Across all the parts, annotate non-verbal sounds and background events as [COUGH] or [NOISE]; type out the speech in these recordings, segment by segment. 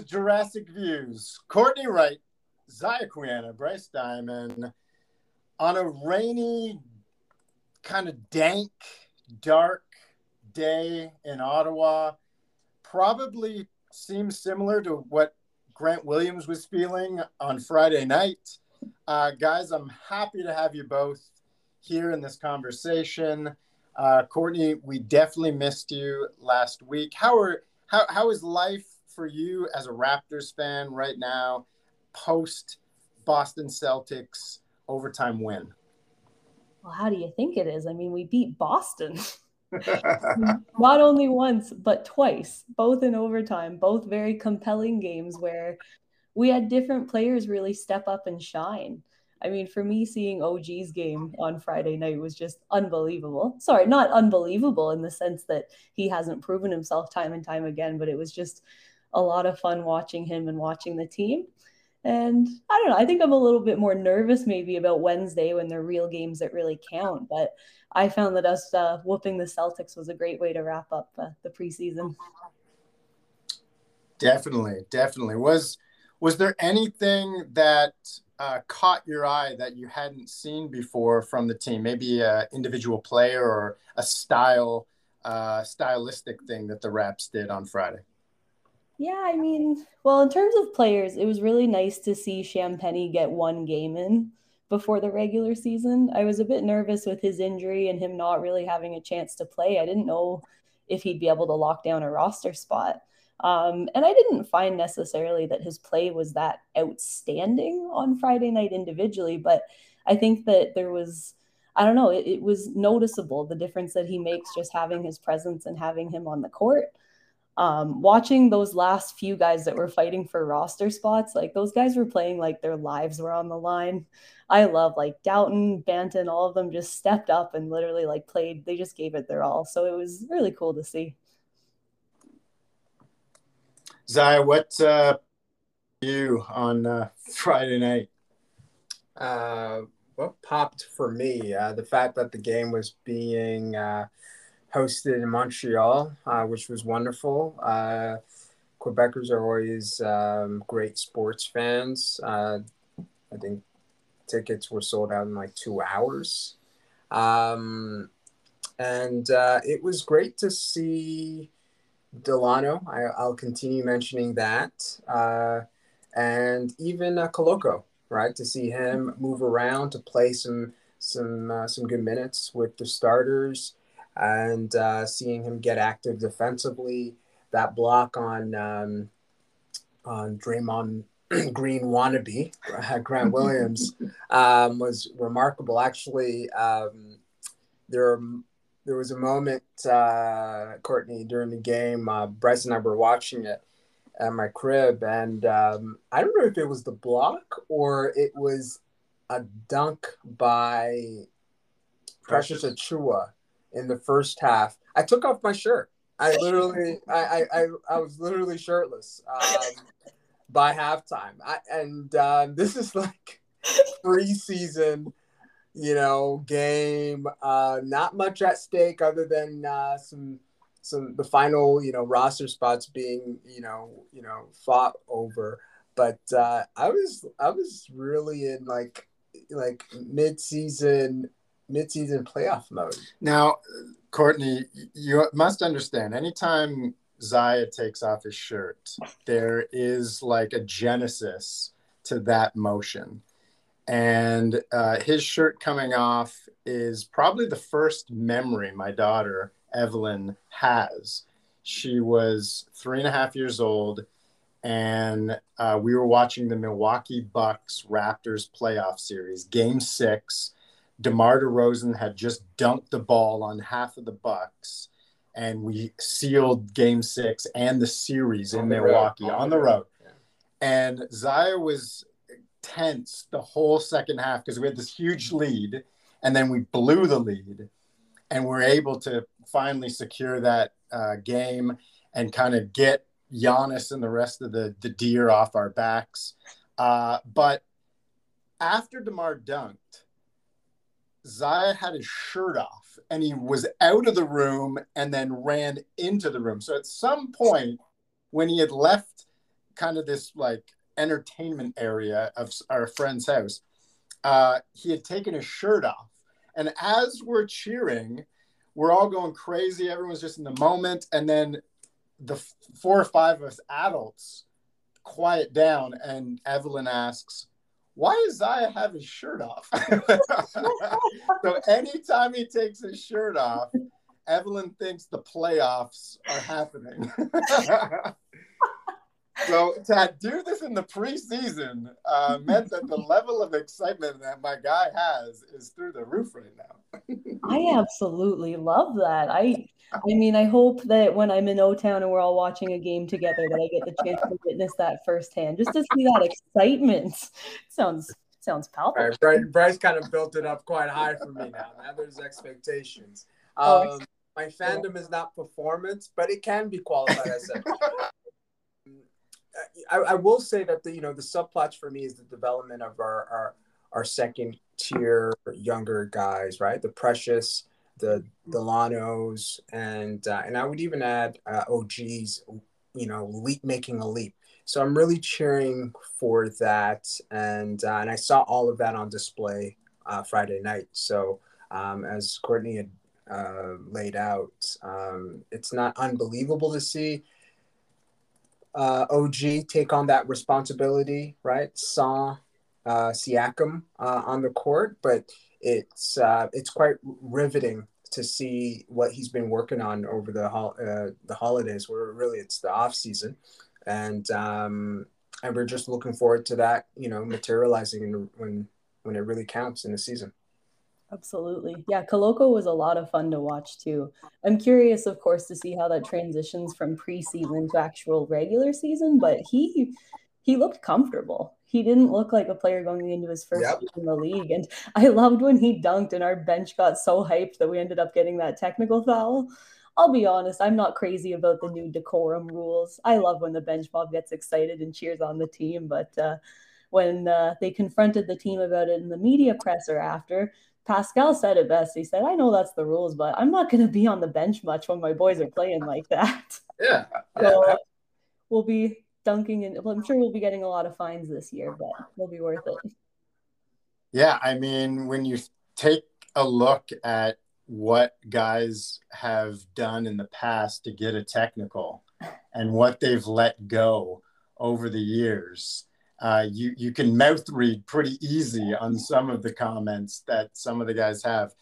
Is Jurassic Views. Courtney Wright, Zaya Quiana, Bryce Diamond on a rainy, kind of dank, dark day in Ottawa. Probably seems similar to what Grant Williams was feeling on Friday night. Uh, guys, I'm happy to have you both here in this conversation. Uh, Courtney, we definitely missed you last week. How are how how is life for you as a Raptors fan right now, post Boston Celtics overtime win? Well, how do you think it is? I mean, we beat Boston [LAUGHS] not only once, but twice, both in overtime, both very compelling games where we had different players really step up and shine. I mean, for me, seeing OG's game on Friday night was just unbelievable. Sorry, not unbelievable in the sense that he hasn't proven himself time and time again, but it was just a lot of fun watching him and watching the team. And I don't know, I think I'm a little bit more nervous maybe about Wednesday when they're real games that really count. But I found that us uh, whooping the Celtics was a great way to wrap up uh, the preseason. Definitely, definitely. Was was there anything that uh, caught your eye that you hadn't seen before from the team? Maybe an individual player or a style, uh, stylistic thing that the Raps did on Friday. Yeah, I mean, well, in terms of players, it was really nice to see Champagnie get one game in before the regular season. I was a bit nervous with his injury and him not really having a chance to play. I didn't know if he'd be able to lock down a roster spot. Um, and I didn't find necessarily that his play was that outstanding on Friday night individually, but I think that there was, I don't know, it, it was noticeable the difference that he makes just having his presence and having him on the court. Um, watching those last few guys that were fighting for roster spots, like those guys were playing like their lives were on the line. I love like Dowtin, Banton, all of them just stepped up and literally like played. They just gave it their all. So it was really cool to see. Zaya, what uh, you on uh, [LAUGHS] Friday night? Uh, what popped for me? Uh, the fact that the game was being uh, hosted in Montreal, uh, which was wonderful. Uh, Quebecers are always um, great sports fans. Uh, I think tickets were sold out in like two hours. Um, and uh, it was great to see Dalano. I, I'll continue mentioning that. Uh, and even uh, Koloko, right? To see him move around to play some some uh, some good minutes with the starters, and uh, seeing him get active defensively. That block on um, on Draymond [CLEARS THROAT] Green wannabe Grant [LAUGHS] Williams um, was remarkable. Actually, um, there there was a moment, uh, Courtney, during the game. Uh, Bryce and I were watching it at my crib, and um, I don't know if it was the block or it was a dunk by Precious Achiuwa in the first half. I took off my shirt. I [LAUGHS] literally, I, I, I, I was literally shirtless um, by halftime. I, and um, [LAUGHS] this is like preseason, you know, game. Uh, not much at stake other than uh, some, some the final, you know, roster spots being, you know, you know, fought over. But uh, I was, I was really in like, like mid-season, mid-season playoff mode. Now, Courtney, you must understand. Anytime Zaya takes off his shirt, there is like a genesis to that motion. And uh, his shirt coming off is probably the first memory my daughter, Evelyn, has. She was three and a half years old, and uh, we were watching the Milwaukee Bucks Raptors playoff series, game six. DeMar DeRozan had just dunked the ball on half of the Bucks, and we sealed Game Six and the series in On the road. Milwaukee On on the the road. road. And Zaya was tense the whole second half because we had this huge lead, and then we blew the lead, and we're able to finally secure that uh, game and kind of get Giannis and the rest of the the deer off our backs. Uh, but after Demar dunked, Zaya had his shirt off and he was out of the room and then ran into the room. So at some point, when he had left kind of this like entertainment area of our friend's house, uh, he had taken his shirt off. And as we're cheering, we're all going crazy. Everyone's just in the moment. And then the four or five of us adults quiet down. And Evelyn asks, why does Zaya have his shirt off? [LAUGHS] so anytime he takes his shirt off, Evelyn thinks the playoffs are happening. [LAUGHS] so to do this in the preseason uh, meant that the level of excitement that my guy has is through the roof right now. I absolutely love that. I I mean, I hope that when I'm in O Town and we're all watching a game together that I get the chance to witness that firsthand, just to see that excitement. [LAUGHS] Sounds sounds palpable. right, Bryce, Bryce kind of built it up quite high for me now. Now there's expectations. Oh, Um, my fandom is not performance, but it can be qualified as such. [LAUGHS] I, I will say that the you know the subplots for me is the development of our our, our second tier younger guys, right? The Precious, the Dalanos, and uh, and I would even add uh, OGs, you know, leap making a leap. So I'm really cheering for that, and uh, and I saw all of that on display uh, Friday night. So um, as Courtney had uh, laid out, um, it's not unbelievable to see uh, OG take on that responsibility, right? Saw Siakam on the court, but it's uh, it's quite riveting to see what he's been working on over the uh, the holidays. Where really it's the off season, and um, and we're just looking forward to that, you know, materializing in, when when it really counts in the season. Absolutely. Yeah, Koloko was a lot of fun to watch too. I'm curious, of course, to see how that transitions from preseason to actual regular season, but he he looked comfortable. He didn't look like a player going into his first Yep. in the league. And I loved when he dunked and our bench got so hyped that we ended up getting that technical foul. I'll be honest, I'm not crazy about the new decorum rules. I love when the bench mob gets excited and cheers on the team, but uh, when uh, they confronted the team about it in the media presser after, Pascal said it best. He said, I know that's the rules, but I'm not going to be on the bench much when my boys are playing like that. Yeah. [LAUGHS] So we'll be dunking, and well, I'm sure we'll be getting a lot of fines this year, but it'll be worth it. Yeah, I mean, when you take a look at what guys have done in the past to get a technical and what they've let go over the years, uh, you you can mouth read pretty easy on some of the comments that some of the guys have.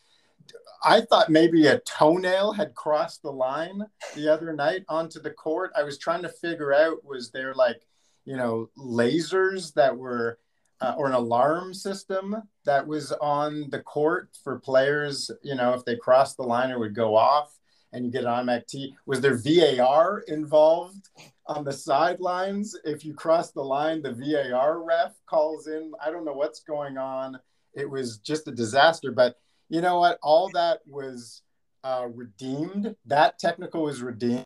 I thought maybe a toenail had crossed the line the other night onto the court. I was trying to figure out was there like you know lasers that were uh, or an alarm system that was on the court for players, you know, if they crossed the line, it would go off and you get an automatic T. Was there VAR involved on the sidelines? If you cross the line, the VAR ref calls in. I don't know what's going on. It was just a disaster. But you know what? All that was uh, redeemed. That technical was redeemed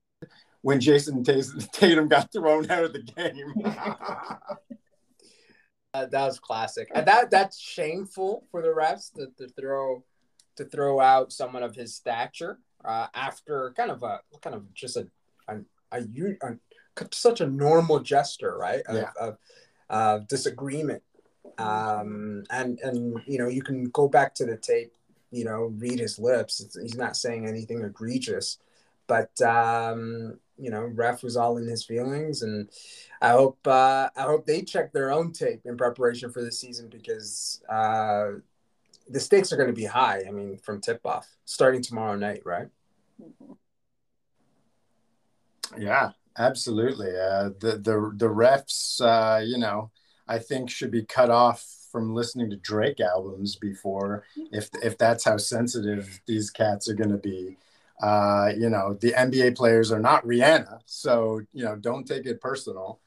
when Jayson Tatum got thrown out of the game. [LAUGHS] [LAUGHS] Uh, that was classic. And that that's shameful for the refs to, to throw to throw out someone of his stature uh, after kind of a kind of just a a, a, u- a such a normal gesture, right? Of, Yeah. of uh, disagreement. Um, and and you know you can go back to the tape, you know, read his lips. It's, he's not saying anything egregious, but um, you know, ref was all in his feelings, and I hope uh, I hope they check their own tape in preparation for the season because uh, the stakes are going to be high. I mean, from tip off starting tomorrow night, right? Yeah, absolutely. Uh, the the the refs, uh, you know, I think should be cut off from listening to Drake albums before, if if that's how sensitive these cats are going to be. Uh, you know, the NBA players are not Rihanna, so you know, don't take it personal.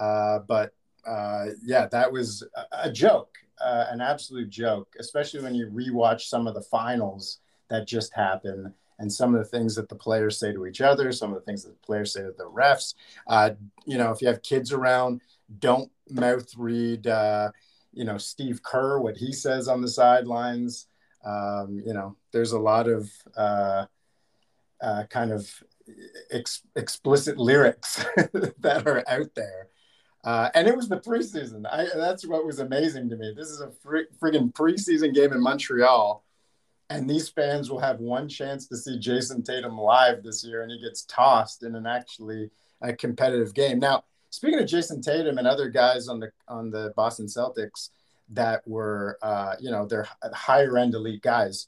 Uh, but uh, yeah, that was a, a joke, uh, an absolute joke, especially when you rewatch some of the finals that just happened and some of the things that the players say to each other, some of the things that the players say to the refs. Uh, you know, if you have kids around, don't mouth read, uh, you know, Steve Kerr, what he says on the sidelines. Um, you know, there's a lot of uh, uh, kind of ex- explicit lyrics [LAUGHS] that are out there. Uh, and it was the preseason. I, that's what was amazing to me. This is a fr- friggin' preseason game in Montreal and these fans will have one chance to see Jayson Tatum live this year, and he gets tossed in an actually a competitive game. Now, speaking of Jayson Tatum and other guys on the on the Boston Celtics that were, uh, you know, they're higher end elite guys.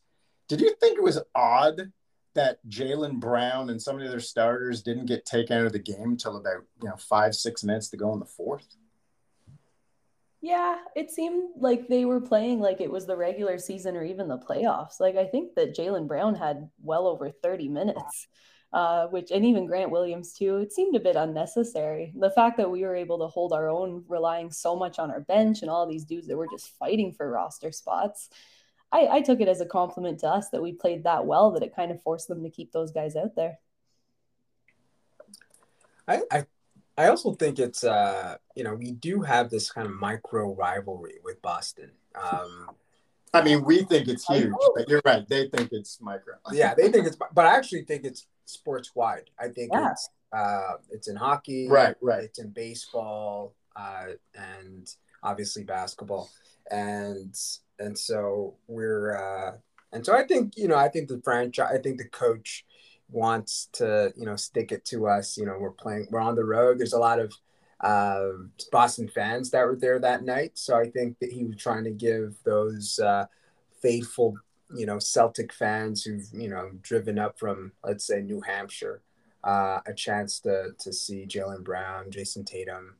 Did you think it was odd that Jaylen Brown and some of the other starters didn't get taken out of the game until about you know five six minutes to go in the fourth? Yeah, it seemed like they were playing like it was the regular season or even the playoffs. Like I think that Jaylen Brown had well over 30 minutes, uh, which and even Grant Williams too. It seemed a bit unnecessary. The fact that we were able to hold our own, relying so much on our bench and all these dudes that were just fighting for roster spots. I, I took it as a compliment to us that we played that well that it kind of forced them to keep those guys out there. I, I I also think it's uh you know we do have this kind of micro rivalry with Boston. Um, I mean, we think it's huge, but you're right. They think it's micro. yeah, they think it's, but I actually think it's sports wide. I think Yeah. it's uh it's in hockey, Right, right. It's in baseball, uh, and obviously basketball, and and so we're uh, and so I think you know I think the franchise, I think the coach wants to you know stick it to us. You know, we're playing, we're on the road. There's a lot of uh, Boston fans that were there that night, so I think that he was trying to give those uh, faithful you know Celtic fans who've you know driven up from let's say New Hampshire uh, a chance to to see Jaylen Brown, Jayson Tatum,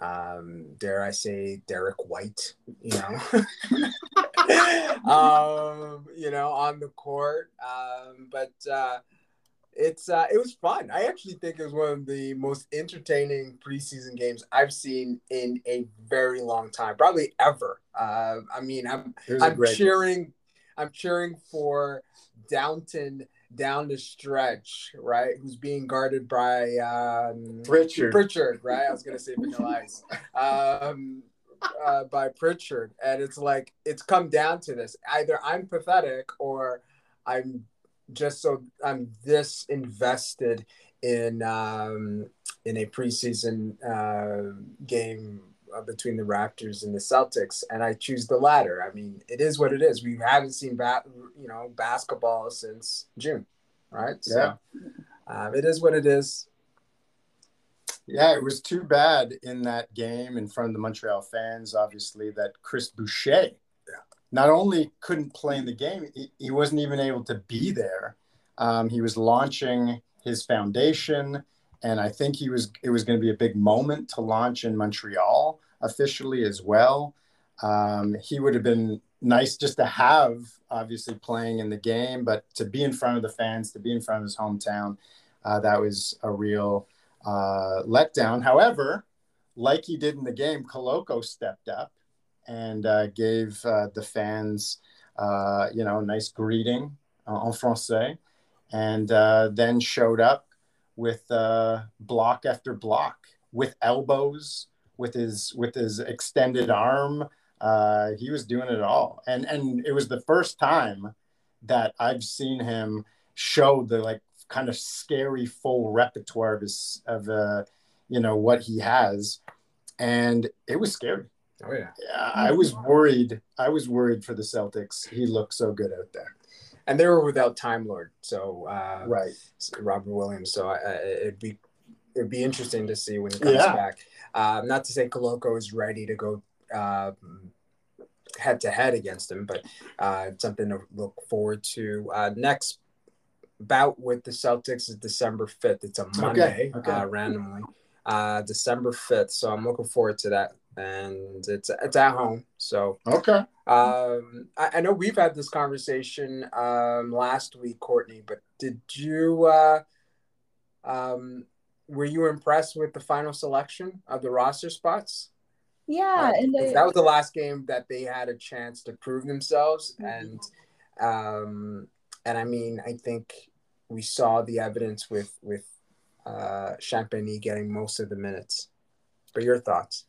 um, dare I say Derrick White, you know, [LAUGHS] um, you know, on the court. Um, but uh, it's uh, it was fun. I actually think it was one of the most entertaining preseason games I've seen in a very long time, probably ever. Uh, I mean, I'm It was a I'm cheering. I'm cheering for Dowtin down the stretch, right? Who's being guarded by um, Pritchard. Pritchard, right? I was gonna say Vanilla Ice, um, uh, by Pritchard, and it's like it's come down to this: either I'm pathetic or I'm just so I'm this invested in um, in a preseason uh, game between the Raptors and the Celtics, and I choose the latter. I mean, it is what it is. We haven't seen bat, you know, basketball since June, right? So um, it is what it is. Yeah, it was too bad in that game in front of the Montreal fans, obviously, that Chris Boucher not only couldn't play in the game, he, he wasn't even able to be there. Um, he was launching his foundation, and I think he was it was going to be a big moment to launch in Montreal officially as well. Um, he would have been nice just to have, obviously, playing in the game, but to be in front of the fans, to be in front of his hometown, uh, that was a real uh, letdown. However, like he did in the game, Koloko stepped up and uh, gave uh, the fans, uh, you know, a nice greeting uh, en français, and then showed up with block after block, with elbows, with his with his extended arm. Uh, he was doing it all, and and it was the first time that I've seen him show the like kind of scary full repertoire of his of uh, you know what he has, and it was scary. Oh yeah. Yeah, I was worried. I was worried for the Celtics. He looked so good out there. and they were without Time Lord, so uh, Right. Robert Williams. So I, I- it'd be it'd be interesting to see when he comes Yeah. back. Um, not to say Koloko is ready to go head to head against him, but uh, something to look forward to. Uh, next bout with the Celtics is December fifth. It's a Monday, okay. Uh, randomly. Uh, December fifth, so I'm looking forward to that and it's it's at home. So Okay. um, I, I know we've had this conversation um, last week, Courtney. But did you uh, um, were you impressed with the final selection of the roster spots? Yeah, Uh, and I, that was the last game that they had a chance to prove themselves, Mhm. and um, and I mean, I think we saw the evidence with with uh, Champagnie getting most of the minutes. But your thoughts?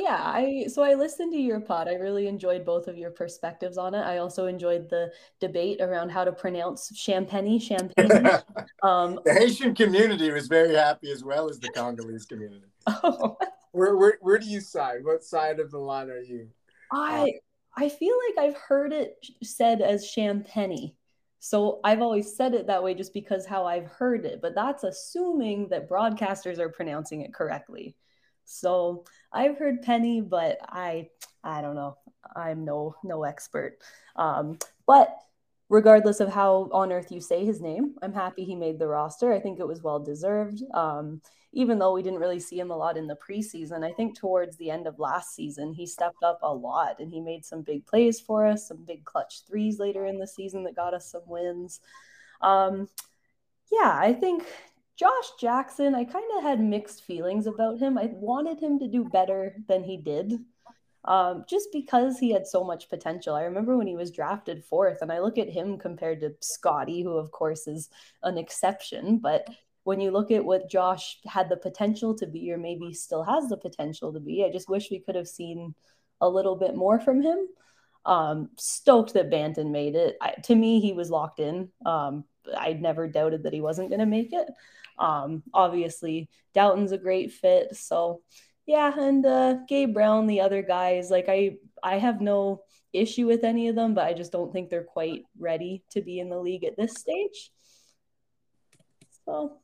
Yeah, I so I listened to your pod. I really enjoyed both of your perspectives on it. I also enjoyed the debate around how to pronounce champagne, champagne. [LAUGHS] Um, The Haitian community was very happy as well as the Congolese community. [LAUGHS] oh, Where where where do you side? What side of the line are you? I I feel like I've heard it said as champagne. So I've always said it that way just because how I've heard it, but that's assuming that broadcasters are pronouncing it correctly. So I've heard penny, but I I don't know. I'm no no expert. Um, but regardless of how on earth you say his name, I'm happy he made the roster. I think it was well deserved. Um, even though we didn't really see him a lot in the preseason, I think towards the end of last season, he stepped up a lot and he made some big plays for us, some big clutch threes later in the season that got us some wins. Um, yeah, I think Josh Jackson, I kind of had mixed feelings about him. I wanted him to do better than he did. Um, just because he had so much potential. I remember when he was drafted fourth, and I look at him compared to Scotty, who, of course, is an exception. But when you look at what Josh had the potential to be, or maybe still has the potential to be, I just wish we could have seen a little bit more from him. Um, stoked that Banton made it. I, to me, he was locked in. Um, I never doubted that he wasn't going to make it. Um, obviously, Dowtin's a great fit. So, yeah, and uh, Gabe Brown, the other guys, like I, I have no issue with any of them, but I just don't think they're quite ready to be in the league at this stage. So,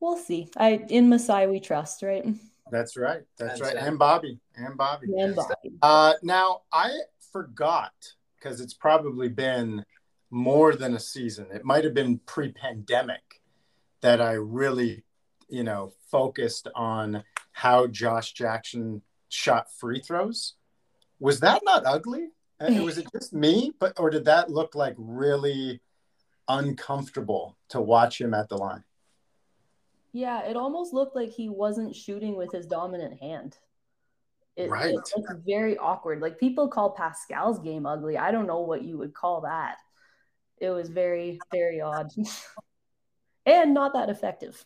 we'll see. I in Masai we trust, right? That's right. That's That's right. right. And Bobby. And Bobby. And Bobby. Uh, now I forgot because it's probably been more than a season. It might have been pre-pandemic that I really, you know, focused on how Josh Jackson shot free throws. Was that not ugly? Uh, Was it just me, but or did that look like really uncomfortable to watch him at the line? Yeah, it almost looked like he wasn't shooting with his dominant hand. It, Right. it looked very awkward. Like people call Pascal's game ugly. I don't know what you would call that. It was very, very odd. [LAUGHS] and not that effective.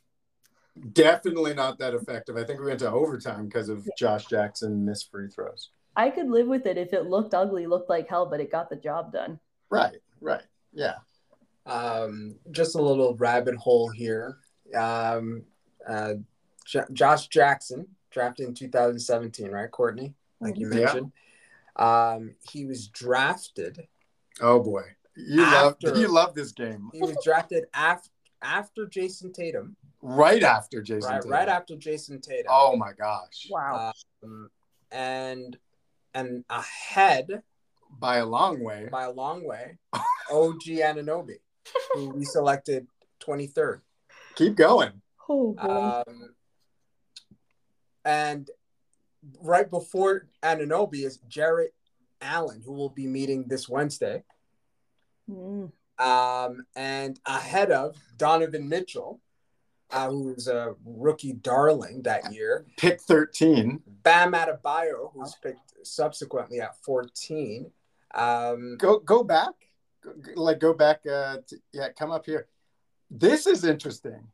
Definitely not that effective. I think we went to overtime because of Josh Jackson missed free throws. I could live with it if it looked ugly, looked like hell, but it got the job done. Right, right. Yeah. Um, just a little rabbit hole here. Um, uh, J- Josh Jackson, drafted in 2017, right, Courtney? Like you Yeah. mentioned. Um, he was drafted. Oh boy. You love you love this game. He was drafted after [LAUGHS] after Jayson Tatum, Right after Jayson. right, Tatum. right after Jayson Tatum. Oh my gosh. Wow. Um, and and ahead By a long way. by a long way, OG [LAUGHS] Anunoby, who we selected 23rd. Keep going. oh boy. Um, and right before Anunoby is Jarrett Allen, who will be meeting this Wednesday. Mm. Um, and ahead of Donovan Mitchell, uh, who was a rookie darling that year. Pick 13. Bam Adebayo, who was picked subsequently at 14. Um, Go go back. Go- Like go back uh to, yeah, come up here. This is interesting.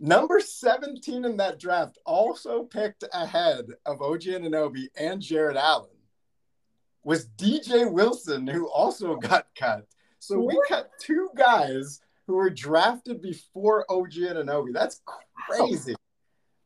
Number 17 in that draft also picked ahead of OG Anunoby and Jarrett Allen was DJ Wilson, who also got cut. So we cut two guys who were drafted before OG Anunoby. That's crazy.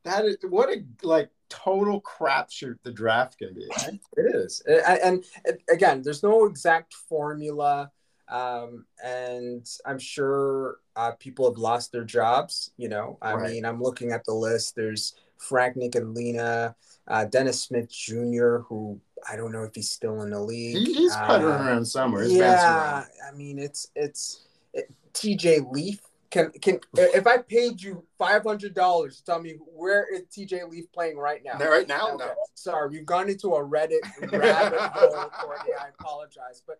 That is what a like total crapshoot the draft can be. right? It is, [LAUGHS] and, and again, there's no exact formula, um, and I'm sure uh, people have lost their jobs. You know, I Right. mean, I'm looking at the list. There's Frank Ntilikina, uh, Dennis Smith Jr., who I don't know if he's still in the league. He, he's puttering Uh, around somewhere. He's yeah. I mean, it's it's it, T.J. Leaf Can can if I paid you five hundred dollars to tell me where is TJ Leaf playing right now? No, right now, Okay. no. Sorry, we've gone into a Reddit rabbit hole, Courtney. I apologize, but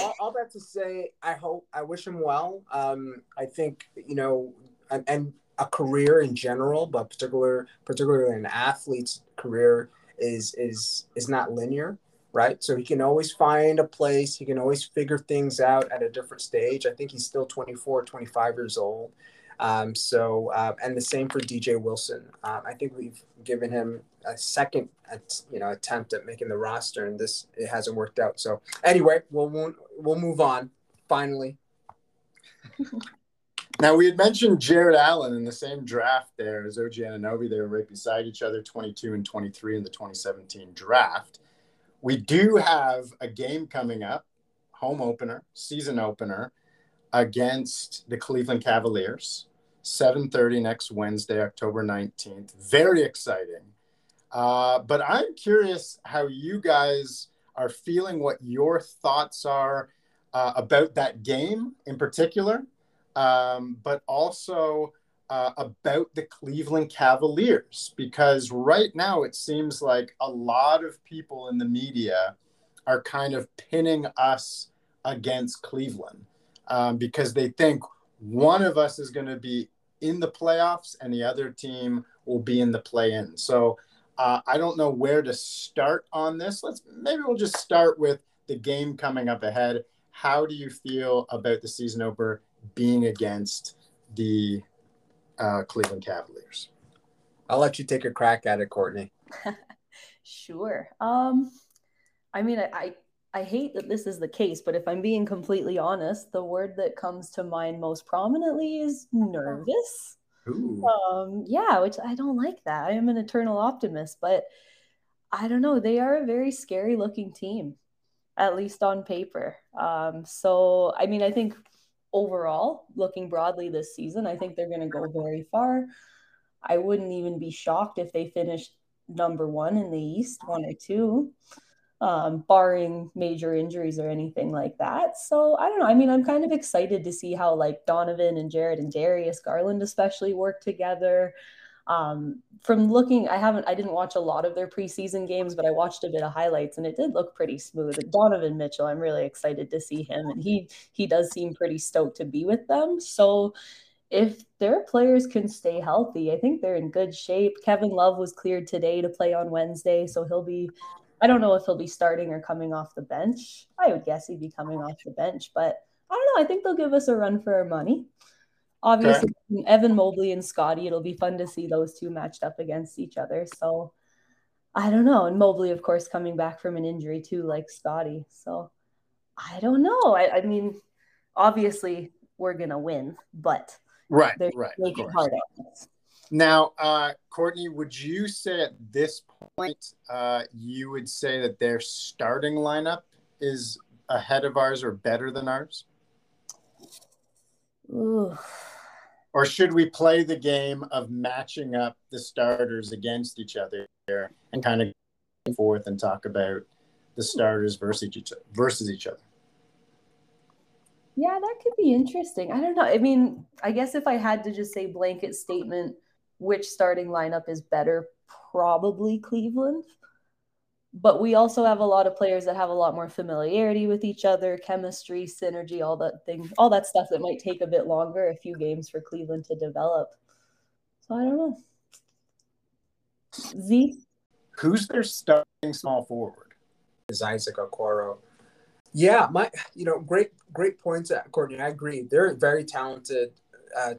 all, all that to say, I hope I wish him well. Um, I think you know, and, and a career in general, but particular particularly an athlete's career is is is not linear, right? So he can always find a place. He can always figure things out at a different stage. I think he's still 24, 25 years old. Um, so, uh, and the same for DJ Wilson. Um, I think we've given him a second, you know, attempt at making the roster, and this it hasn't worked out. So, anyway, we'll we'll, we'll move on. Finally, [LAUGHS] Now we had mentioned Jarrett Allen in the same draft there as OG Anunoby. They were right beside each other, 22 and 23 in the 2017 draft. We do have a game coming up, home opener, season opener, against the Cleveland Cavaliers, 7:30 next Wednesday, October 19th. Very exciting. Uh, but I'm curious how you guys are feeling, what your thoughts are uh, about that game in particular um, but also uh, about the Cleveland Cavaliers, because right now it seems like a lot of people in the media are kind of pinning us against Cleveland um, because they think one of us is going to be in the playoffs and the other team will be in the play in. So uh, I don't know where to start on this. Let's maybe we'll just start with the game coming up ahead. How do you feel about the season opener being against the uh, Cleveland Cavaliers? I'll let you take a crack at it, Courtney. [LAUGHS] Sure. Um, I mean, I, I I hate that this is the case, but if I'm being completely honest, the word that comes to mind most prominently is nervous. Ooh. Um, yeah, which I don't like that. I am an eternal optimist, but I don't know. They are a very scary looking team, at least on paper. Um, so I mean, I think overall, looking broadly this season, I think they're going to go very far. I wouldn't even be shocked if they finished number one in the East, one or two, um, barring major injuries or anything like that. So I don't know. I mean, I'm kind of excited to see how like Donovan and Jarrett and Darius Garland especially work together. Um, from looking, I haven't, I didn't watch a lot of their preseason games, but I watched a bit of highlights and it did look pretty smooth. Donovan Mitchell, I'm really excited to see him, and he he does seem pretty stoked to be with them. So if their players can stay healthy, I think they're in good shape. Kevin Love was cleared today to play on Wednesday, so he'll be. I don't know if he'll be starting or coming off the bench. I would guess he'd be coming off the bench, but I don't know. I think they'll give us a run for our money. Obviously, Evan Mobley and Scotty, it'll be fun to see those two matched up against each other. So I don't know. And Mobley, of course, coming back from an injury too, like Scotty. So I don't know. I, I mean, obviously, we're going to win, but Right, right. of course. hard. Now, uh, Courtney, would you say at this point uh, you would say that their starting lineup is ahead of ours or better than ours? Ooh. Or should we play the game of matching up the starters against each other and kind of go forth and talk about the starters versus each versus each other? Yeah, that could be interesting. I don't know. I mean, I guess if I had to just say blanket statement, which starting lineup is better, probably Cleveland. But we also have a lot of players that have a lot more familiarity with each other, chemistry, synergy, all that thing, all that stuff that might take a bit longer, a few games for Cleveland to develop. So I don't know. Z, Who's their starting small forward? Is Isaac Okoro. Yeah, my you know great great points, at Courtney. I agree. They're very talented. Uh,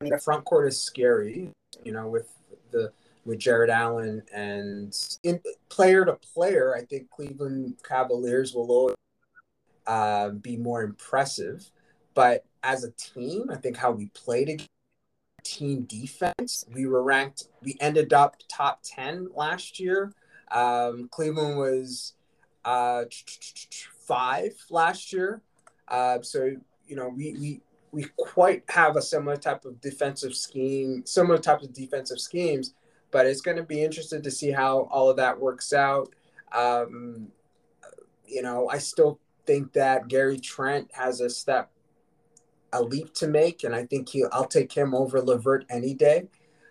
the front court is scary. You know, with the with Jarrett Allen and in player to player, I think Cleveland Cavaliers will always uh, be more impressive. But as a team, I think how we played against team defense, we were ranked. We ended up top ten last year. Um, Cleveland was uh, five last year. Uh, so you know we we we quite have a similar type of defensive scheme, similar types of defensive schemes. But it's going to be interesting to see how all of that works out. Um, you know, I still think that Gary Trent has a step a leap to make, and I think he I'll take him over Levert any day.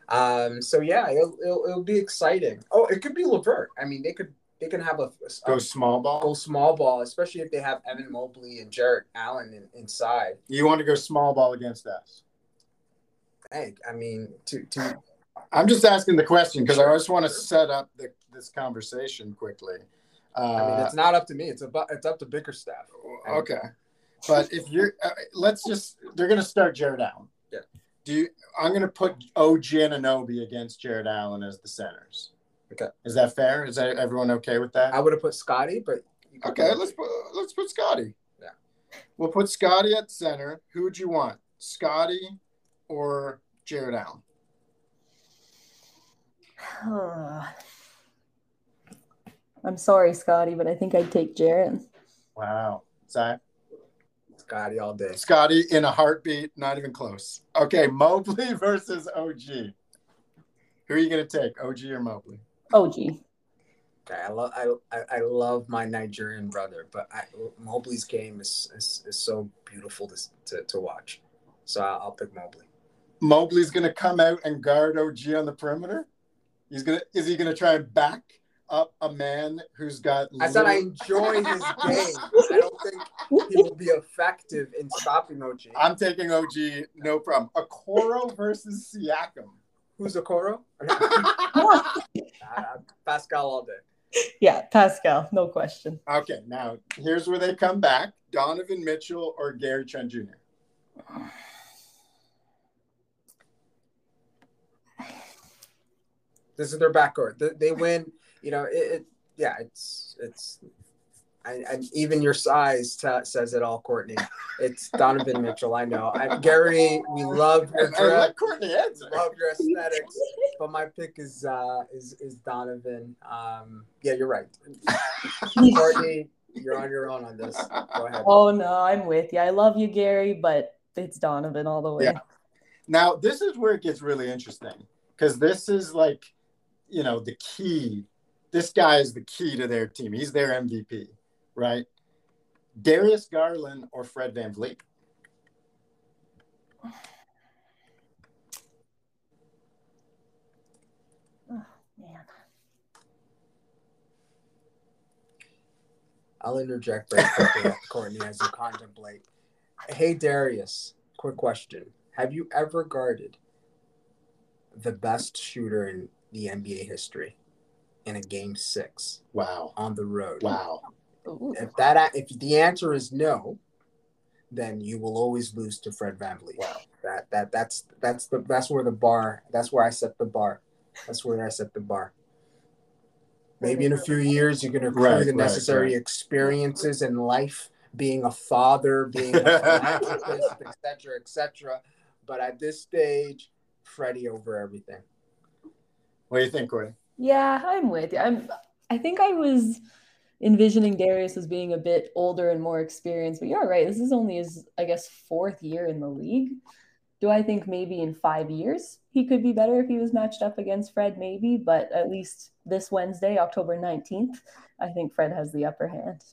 Um, so yeah, it'll, it'll, it'll be exciting. Oh, it could be Levert. I mean, they could they can have a, a Go small ball. go small ball, especially if they have Evan Mobley and Jarrett Allen in, inside. You want to go small ball against us? Hey, I mean, to to I'm just asking the question because I just want to set up the, this conversation quickly. I mean, Uh, it's not up to me. It's about it's up to Bickerstaff. okay, but if you're, uh, let's just they're going to start Jarrett Allen. Yeah. Do you? I'm going to put OG Anunoby against Jarrett Allen as the centers. Okay. Is that fair? Is that everyone okay with that? I would have put Scotty, but Okay, let's put let's put Scotty. Yeah. We'll put Scotty at center. Who would you want? Scotty or Jarrett Allen? [SIGHS] I'm sorry, Scotty, but I think I'd take Jarrett. Wow. Zach? Scotty all day. Scotty in a heartbeat, not even close. Okay, Mobley [LAUGHS] versus OG. Who are you gonna take? OG or Mobley? OG. Okay, I love I, I, I love my Nigerian brother, but I, Mobley's game is, is, is so beautiful to, to, to watch. So I'll, I'll pick Mobley. Mobley's gonna come out and guard OG on the perimeter. He's gonna is he gonna try and back up a man who's got I said I enjoy his [LAUGHS] game. I don't think he will be effective in stopping OG. I'm taking OG, no problem. Okoro versus Siakam. Who's Okoro? uh, [LAUGHS] Pascal all day. Yeah, Pascal, no question. Okay, now here's where they come back: Donovan Mitchell or Gary Trent Jr. This is their backcourt. They, they win. You know, it, it. Yeah, it's it's. I, and even your size t- says it all, Courtney. It's Donovan Mitchell. I know. I, Gary, we love your I drip, Courtney answer. love your aesthetics, but my pick is uh is is Donovan. Um, yeah, you're right. Courtney, you're on your own on this. Go ahead. Oh no, I'm with you. I love you, Gary, but it's Donovan all the way. Yeah. Now this is where it gets really interesting because this is like, you know, the key. This guy is the key to their team. He's their MVP, right? Darius Garland or Fred VanVleet. Man. I'll interject very quickly, [LAUGHS] Courtney, as you contemplate. Hey, Darius, quick question. Have you ever guarded the best shooter in the NBA history in a game six Wow. on the road? Wow. Ooh. If that if the answer is no, then you will always lose to Fred VanVleet. Wow. That that that's that's the that's where the bar that's where I set the bar. That's where I set the bar. Maybe in a few years you're gonna accrue Right, the right, necessary right. experiences in life, being a father, being a philanthropist, etc., etc. But at this stage, Freddie over everything. What do you think, Courtney? Yeah, I'm with you. I'm I think I was envisioning Darius as being a bit older and more experienced, but you're right. This is only his, I guess, fourth year in the league. Do I think maybe in five years he could be better if he was matched up against Fred? Maybe, but at least this Wednesday, October 19th, I think Fred has the upper hand.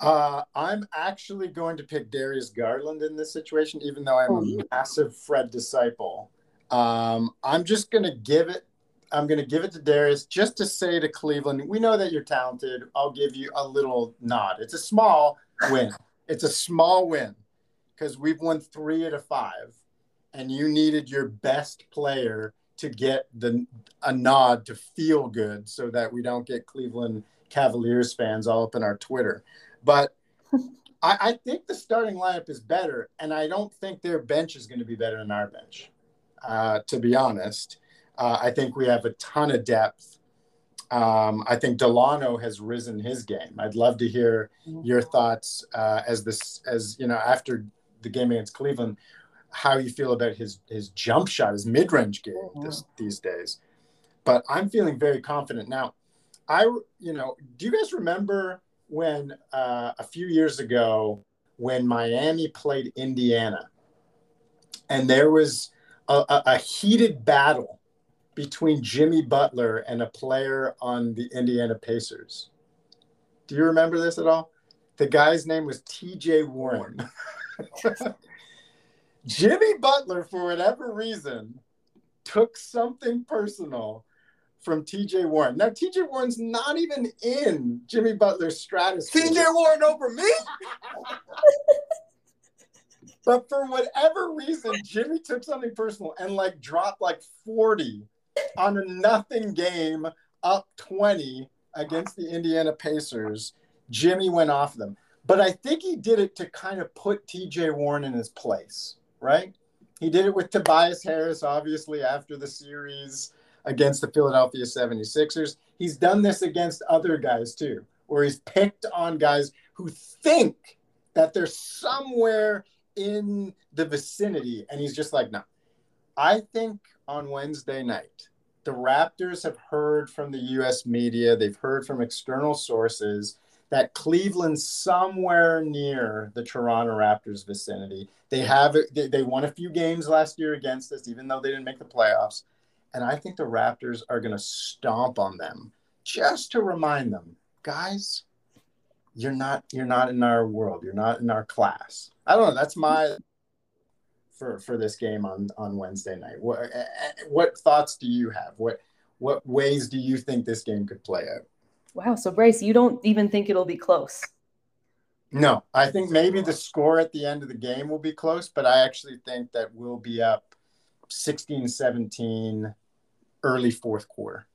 Uh, I'm actually going to pick Darius Garland in this situation, even though I'm Oh, a massive Fred disciple. Um, I'm just going to give it. I'm to give it to Darius just to say to Cleveland, we know that you're talented. I'll give you a little nod. It's a small win. It's a small win because we've won three out of five, and you needed your best player to get the a nod to feel good, so that we don't get Cleveland Cavaliers fans all up in our Twitter. But [LAUGHS] I, I think the starting lineup is better, and I don't think their bench is going to be better than our bench. Uh, to be honest, uh, I think we have a ton of depth. Um, I think Dalano has risen his game. I'd love to hear your thoughts uh, as this, as you know, after the game against Cleveland, how you feel about his his jump shot, his mid range game this, these days. But I'm feeling very confident now. I, you know, do you guys remember when uh, a few years ago when Miami played Indiana, and there was a, a, heated battle between Jimmy Butler and a player on the Indiana Pacers. Do you remember this at all? The guy's name was T.J. Warren. [LAUGHS] Jimmy Butler, for whatever reason, took something personal from TJ Warren. Now, TJ Warren's not even in Jimmy Butler's stratosphere. TJ Warren over me? [LAUGHS] But for whatever reason, Jimmy took something personal and like dropped like 40 on a nothing game up 20 against the Indiana Pacers. Jimmy went off them. But I think he did it to kind of put TJ Warren in his place, right? He did it with Tobias Harris, obviously, after the series against the Philadelphia 76ers. He's done this against other guys too, where he's picked on guys who think that they're somewhere in the vicinity. And he's just like, no. I think on Wednesday night, the Raptors have heard from the US media, they've heard from external sources that Cleveland, somewhere near the Toronto Raptors vicinity. They have they, they won a few games last year against us, even though they didn't make the playoffs. And I think the Raptors are going to stomp on them just to remind them, guys, you're not you're not in our world. You're not in our class. I don't know. That's my for for this game on on Wednesday night. What eh, eh, what thoughts do you have? What what ways do you think this game could play out? Wow. So Bryce, you don't even think it'll be close. No, I think maybe the score at the end of the game will be close, but I actually think that we'll be up 16 17 early fourth quarter.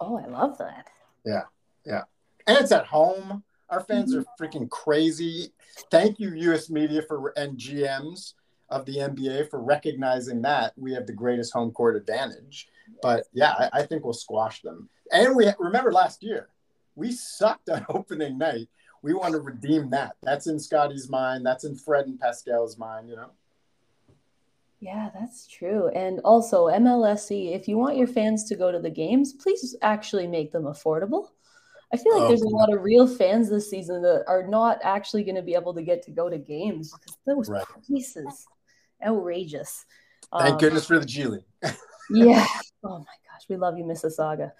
Oh, I love that. Yeah. Yeah. And it's at home. Our fans are mm-hmm. freaking crazy. Thank you, US media for and GMs of the NBA for recognizing that we have the greatest home court advantage. But yeah, I, I think we'll squash them. And we remember last year, we sucked on [LAUGHS] opening night. We want to redeem that. That's in Scotty's mind. That's in Fred and Pascal's mind, you know? Yeah, that's true. And also, MLSE, if you want your fans to go to the games, please actually make them affordable. I feel like Oh, there's a lot of real fans this season that are not actually going to be able to get to go to games because those Right. prices outrageous. Thank Um, goodness for the G League. yeah. [LAUGHS] Oh my gosh, we love you, Mississauga.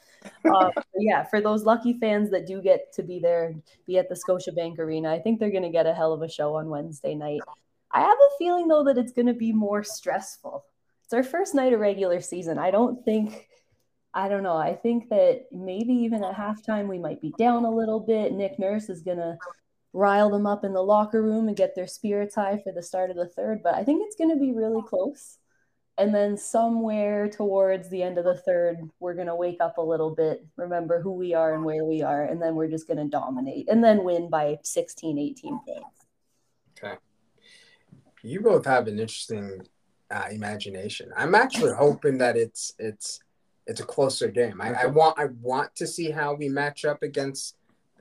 Um, yeah, for those lucky fans that do get to be there, be at the Scotiabank Arena, I think they're going to get a hell of a show on Wednesday night. I have a feeling though that it's going to be more stressful. It's our first night of regular season. I don't think, I don't know. I think that maybe even at halftime we might be down a little bit. Nick Nurse is going to rile them up in the locker room and get their spirits high for the start of the third. But I think it's going to be really close. And then somewhere towards the end of the third, we're going to wake up a little bit, remember who we are and where we are, and then we're just going to dominate and then win by 16, 18 points. Okay. You both have an interesting uh, imagination. I'm actually hoping that it's it's it's a closer game. I, I want I want to see how we match up against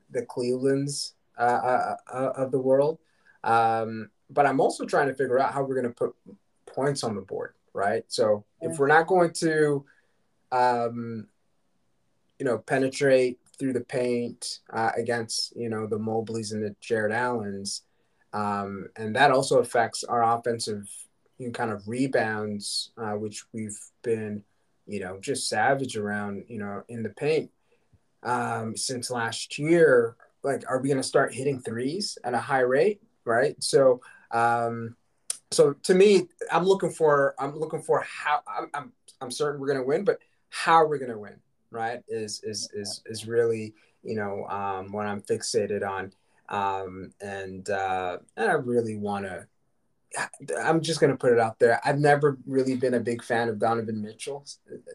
the Clevelands uh, uh, uh, of the world, um, but I'm also trying to figure out how we're going to put points on the board. Right. So if we're not going to, um, you know, penetrate through the paint uh, against you know the Mobleys and the Jarrett Allens um, and that also affects our offensive you know, kind of rebounds, uh, which we've been, you know, just savage around, you know, in the paint um, since last year. Like, are we going to start hitting threes at a high rate? Right. So, um, so to me, I'm looking for, I'm looking for how I'm, I'm, I'm certain we're going to win, but how we're going to win, right? Is, is, is, is really, you know, um, what I'm fixated on um, and uh, and I really want to. I'm just gonna put it out there. I've never really been a big fan of Donovan Mitchell.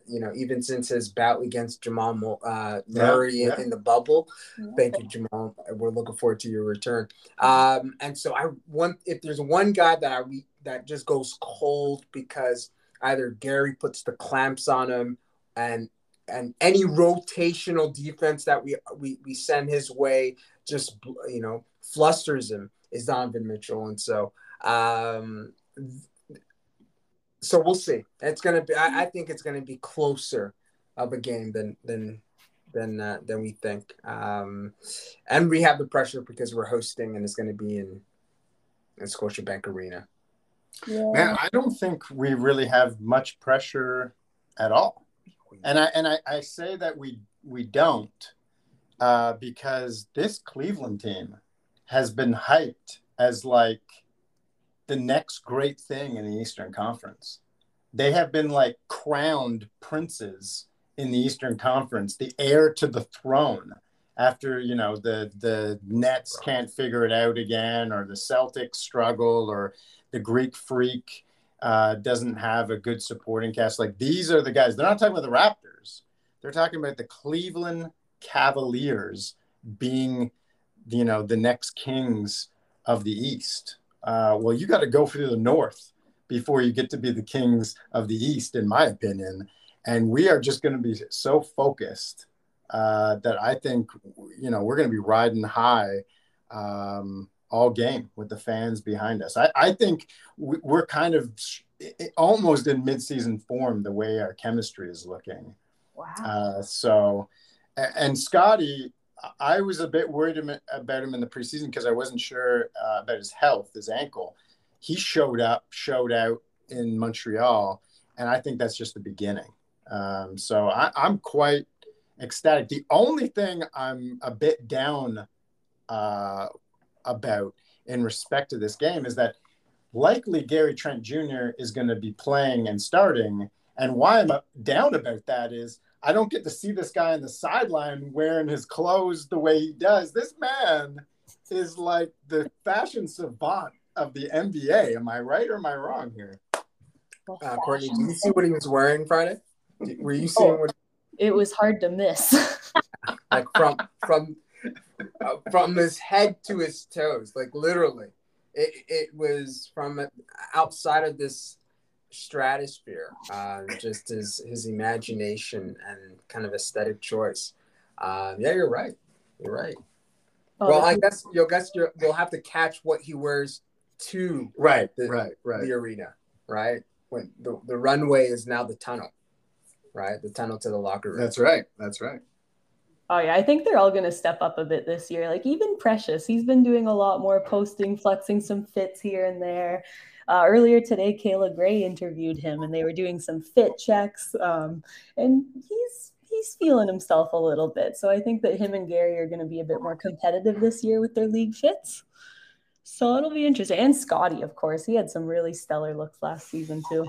You know, even since his bout against Jamal uh, Murray yeah. in the bubble. Thank you, Jamal. We're looking forward to your return. Um, and so I want if there's one guy that I that just goes cold because either Gary puts the clamps on him and and any rotational defense that we we, we send his way just you know flusters him is Donovan Mitchell, and so um, so we'll see. It's gonna be. I, I think it's gonna be closer of a game than than than uh, than we think. Um, and we have the pressure because we're hosting, and it's gonna be in in Scotiabank Arena. Yeah. Man, I don't think we really have much pressure at all. And I and I, I say that we we don't uh, because this Cleveland team has been hyped as like the next great thing in the Eastern Conference. They have been like crowned princes in the Eastern Conference, the heir to the throne after you know the the Nets can't figure it out again, or the Celtics struggle, or the Greek Freak uh, doesn't have a good supporting cast. Like these are the guys. They're not talking about the Raptors. They're talking about the Cleveland Cavaliers being, you know, the next kings of the East. Uh, well, you got to go through the North before you get to be the kings of the East, in my opinion. And we are just going to be so focused uh, that I think you know we're going to be riding high um, all game with the fans behind us. I, I think we're kind of almost in midseason form the way our chemistry is looking. Wow. Uh, so, and Scotty, I was a bit worried about him in the preseason because I wasn't sure uh, about his health, his ankle. He showed up, showed out in Montreal, and I think that's just the beginning. Um, so I, I'm quite ecstatic. The only thing I'm a bit down uh, about in respect to this game is that likely Gary Trent Jr. is going to be playing and starting. And why I'm down about that is I don't get to see this guy on the sideline wearing his clothes the way he does. This man is like the fashion savant of the NBA. Am I right or am I wrong here? Uh, Courtney, did you see what he was wearing Friday? Were you seeing oh. what it was hard to miss. [LAUGHS] like from from uh, from his head to his toes, like literally, it it was from outside of this stratosphere. Uh, just his his imagination and kind of aesthetic choice. Uh, yeah, you're right. You're right. Oh, well, I guess you'll guess you will have to catch what he wears to right, the, right, right, the arena, right? When the, the runway is now the tunnel right? The tunnel to the locker room. That's right. That's right. Oh yeah, I think they're all going to step up a bit this year. Like even Precious, he's been doing a lot more posting, flexing some fits here and there. Uh, earlier today, Kayla Gray interviewed him, and they were doing some fit checks, um, and he's he's feeling himself a little bit. So I think that him and Gary are going to be a bit more competitive this year with their league fits. So it'll be interesting. And Scotty, of course, he had some really stellar looks last season too.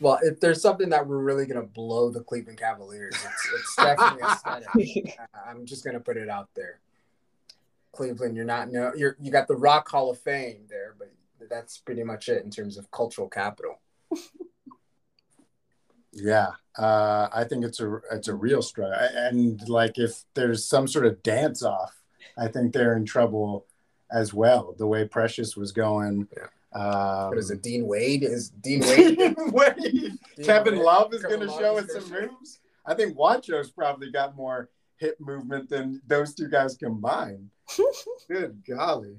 Well, if there's something that we're really gonna blow the Cleveland Cavaliers, it's, it's definitely aesthetic. [LAUGHS] I'm just gonna put it out there. Cleveland, you're not no, you're you got the Rock Hall of Fame there, but that's pretty much it in terms of cultural capital. [LAUGHS] yeah, uh, I think it's a it's a real struggle, and like if there's some sort of dance off, I think they're in trouble as well. The way Precious was going. Yeah um, what is it? Dean Wade is Dean [LAUGHS] Wade. Wade. Dean Kevin Wade. Love is going to show us some moves. I think Juancho's probably got more hip movement than those two guys combined. [LAUGHS] Good golly.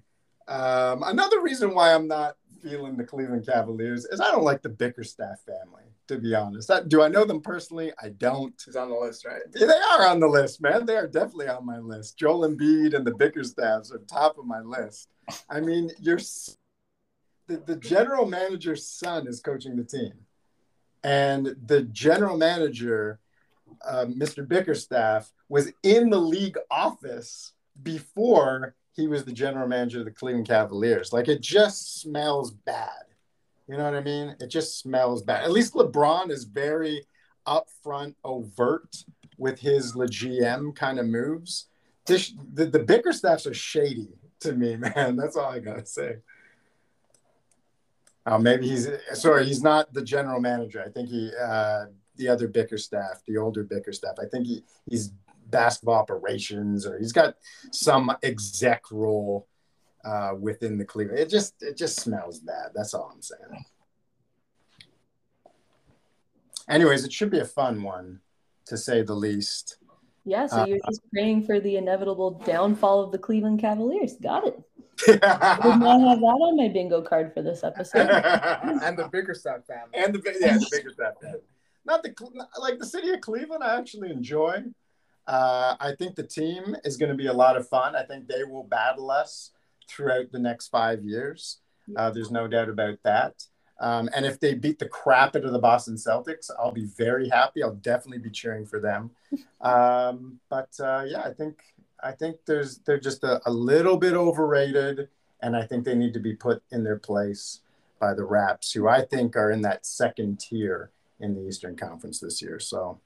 Um, another reason why I'm not feeling the Cleveland Cavaliers is I don't like the Bickerstaff family, to be honest. Do I know them personally? I don't. He's on the list, right? Yeah, they are on the list, man. They are definitely on my list. Joel Embiid and the Bickerstaffs are top of my list. I mean, you're the, the general manager's son is coaching the team. And the general manager, uh, Mr. Bickerstaff, was in the league office before he was the general manager of the Cleveland Cavaliers. Like it just smells bad. You know what I mean? It just smells bad. At least LeBron is very upfront, overt with his GM kind of moves. This, the, the Bickerstaffs are shady to me, [LAUGHS] man. That's all I gotta say. Oh, maybe he's sorry. He's not the general manager. I think he uh, the other Bickerstaff, the older Bickerstaff. I think he he's basketball operations or he's got some exec role uh, within the Cleveland. It just it just smells bad. That's all I'm saying. Anyways, it should be a fun one, to say the least. Yeah, so you're uh, just praying for the inevitable downfall of the Cleveland Cavaliers. Got it. I [LAUGHS] did not have that on my bingo card for this episode. [LAUGHS] and the Bickerstaff family. And the yeah, the Bickerstaff family. Not the like the city of Cleveland. I actually enjoy. Uh, I think the team is going to be a lot of fun. I think they will battle us throughout the next five years. Uh, there's no doubt about that. Um, and if they beat the crap out of the Boston Celtics, I'll be very happy. I'll definitely be cheering for them. [LAUGHS] Um, but uh, yeah, I think I think there's they're just a, a little bit overrated, and I think they need to be put in their place by the Raps, who I think are in that second tier in the Eastern Conference this year. So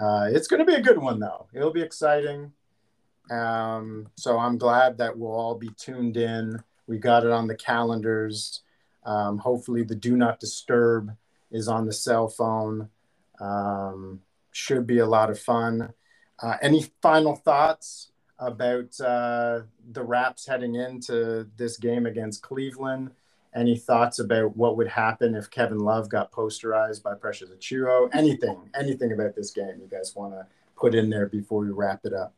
uh, it's going to be a good one, though. It'll be exciting. Um, so I'm glad that we'll all be tuned in. We got it on the calendars. Um, hopefully, the do not disturb is on the cell phone. Um, should be a lot of fun. Uh, any final thoughts about uh, the Raps heading into this game against Cleveland? Any thoughts about what would happen if Kevin Love got posterized by Precious Achiuwa? Anything, anything about this game you guys want to put in there before we wrap it up?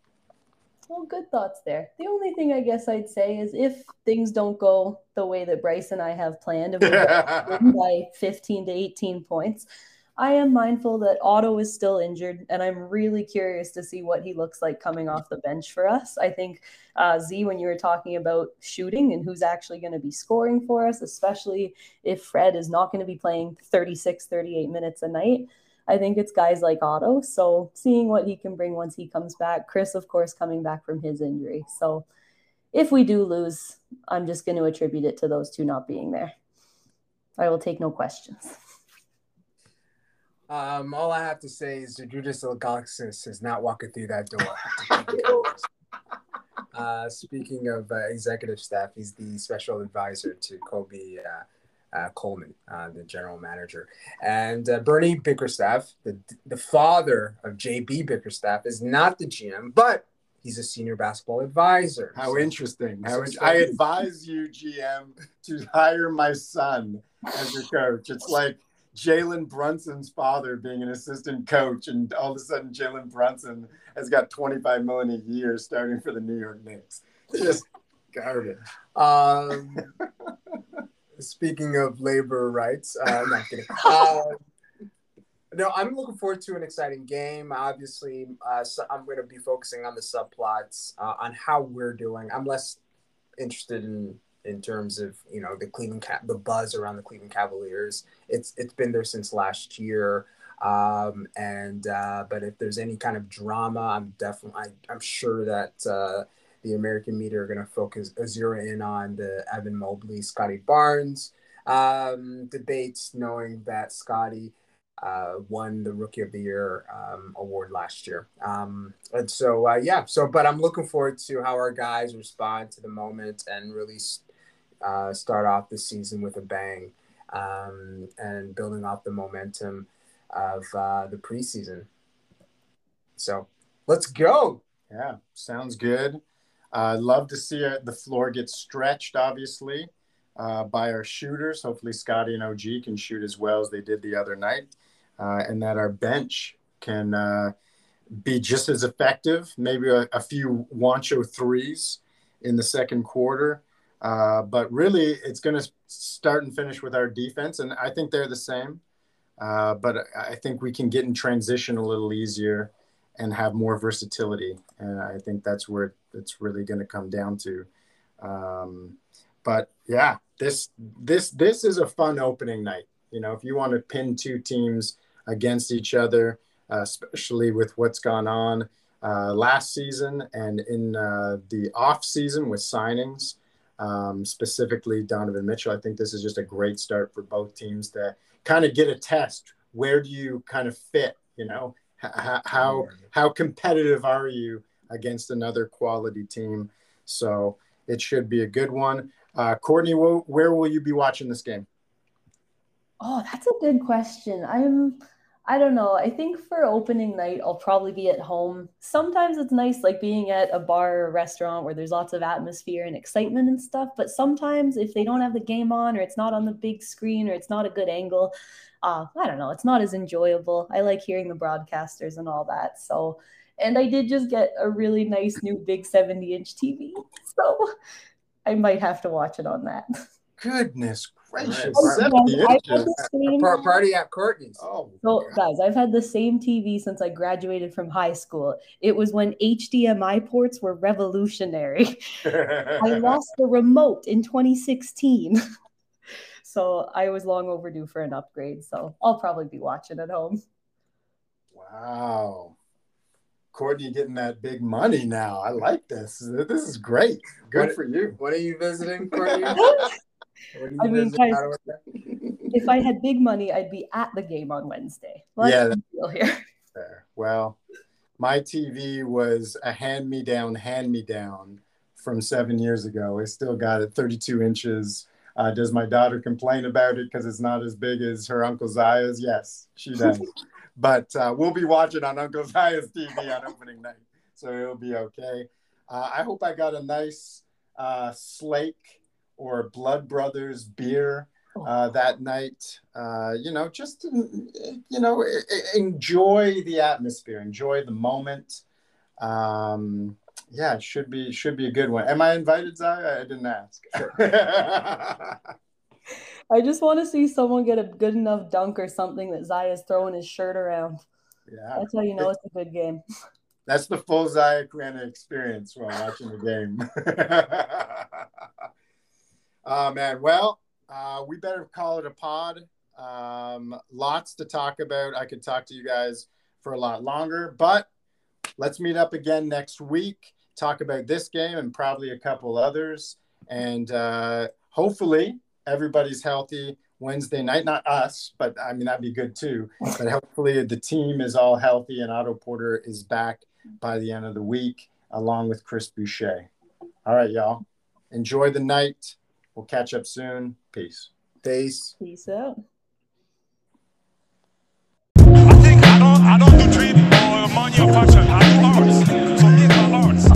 Well, good thoughts there. The only thing I guess I'd say is if things don't go the way that Bryce and I have planned, and we [LAUGHS] by 15 to 18 points, I am mindful that Otto is still injured, and I'm really curious to see what he looks like coming off the bench for us. I think, uh, Z, when you were talking about shooting and who's actually going to be scoring for us, especially if Fred is not going to be playing 36, 38 minutes a night, I think it's guys like Otto. So seeing what he can bring once he comes back. Chris, of course, coming back from his injury. So if we do lose, I'm just going to attribute it to those two not being there. I will take no questions. Um, all I have to say is that Zydrunas Ilgauskas is not walking through that door. [LAUGHS] uh, speaking of uh, executive staff, he's the special advisor to Koby uh, uh, Coleman, uh, the general manager, and uh, Bernie Bickerstaff, the the father of JB Bickerstaff, is not the GM, but he's a senior basketball advisor. How So- interesting. How So- int- I advise you, GM, to hire my son as your coach. It's like Jalen Brunson's father being an assistant coach, and all of a sudden Jalen Brunson has got 25 million a year starting for the New York Knicks. Just [LAUGHS] garbage. Um, [LAUGHS] speaking of labor rights, uh, no, I'm not kidding. Uh, [LAUGHS] no, I'm looking forward to an exciting game. Obviously, uh, so I'm going to be focusing on the subplots, uh, on how we're doing. I'm less interested in in terms of you know the Cleveland Ca- the buzz around the Cleveland Cavaliers. It's it's been there since last year. Um, and uh, but if there's any kind of drama, I'm definitely I, I'm sure that uh, the American media are going to focus uh, zero in on the Evan Mobley, Scotty Barnes um, debates, knowing that Scotty uh, won the Rookie of the Year um, award last year. Um, and so, uh, yeah, so, but I'm looking forward to how our guys respond to the moment and really uh, start off the season with a bang um, and building off the momentum of uh, the preseason. So let's go. Yeah, sounds good. Uh, love to see uh, the floor get stretched, obviously, uh, by our shooters. Hopefully, Scotty and OG can shoot as well as they did the other night, uh, and that our bench can uh, be just as effective. Maybe a, a few Juancho threes in the second quarter. Uh, but really, it's going to start and finish with our defense, and I think they're the same. Uh, but I think we can get in transition a little easier and have more versatility. And I think that's where it's really going to come down to. Um, but yeah, this this this is a fun opening night. You know, if you want to pin two teams against each other, uh, especially with what's gone on uh, last season and in uh, the off season with signings, um, specifically Donovan Mitchell, I think this is just a great start for both teams to kind of get a test. Where do you kind of fit? You know, how how, how competitive are you against another quality team? So it should be a good one. Uh, Courtney, where will you be watching this game? Oh, that's a good question. I'm I don't know. I think for opening night, I'll probably be at home. Sometimes it's nice, like being at a bar or restaurant where there's lots of atmosphere and excitement and stuff. But sometimes, if they don't have the game on, or it's not on the big screen, or it's not a good angle, uh, I don't know. It's not as enjoyable. I like hearing the broadcasters and all that. So, and I did just get a really nice new big 70 inch TV. [LAUGHS] So I might have to watch it on that. [LAUGHS] Goodness gracious. Right. Seventy Guys, I've had inches. the same- Par- party at Courtney's. Oh, So, guys, I've had the same TV since I graduated from high school. It was when HDMI ports were revolutionary. [LAUGHS] I lost the remote in 2016. [LAUGHS] so, I was long overdue for an upgrade. So, I'll probably be watching at home. wow. Courtney getting that big money now. I like this. This is great. Good What- for you. What are you visiting, [LAUGHS] Courtney? What are you I mean, guys- out of that? [LAUGHS] If I had big money, I'd be at the game on Wednesday. Let's Yeah, here. [LAUGHS] Well, my TV was a hand me down, hand me down from seven years ago. I still got it 32 inches. Uh, does my daughter complain about it because it's not as big as her Uncle Zaya's? Yes, she does. [LAUGHS] but uh, we'll be watching on Uncle Zaya's TV on opening night. So it'll be okay. Uh, I hope I got a nice uh, Slake or Blood Brothers beer uh, that night. Uh, you know, just you know, enjoy the atmosphere, enjoy the moment. Um, yeah, it should be should be a good one. Am I invited, Zaya? I didn't ask. [LAUGHS] I just want to see someone get a good enough dunk or something that Zaya's throwing his shirt around. yeah, That's how you know it's a good game. that's the full Zaya Kuana experience while watching the game. [LAUGHS] oh man, well, uh, we better call it a pod. Um, lots to talk about. I could talk to you guys for a lot longer, but let's meet up again next week. Talk about this game and probably a couple others, and uh, hopefully everybody's healthy Wednesday night. Not us, but I mean that'd be good too. But [LAUGHS] hopefully the team is all healthy and Otto Porter is back by the end of the week, along with Chris Boucher. All right, y'all. Enjoy the night. We'll catch up soon. Peace. Peace. Peace out. I think I don't I don't do or money or fashion. I do arts. Me arts.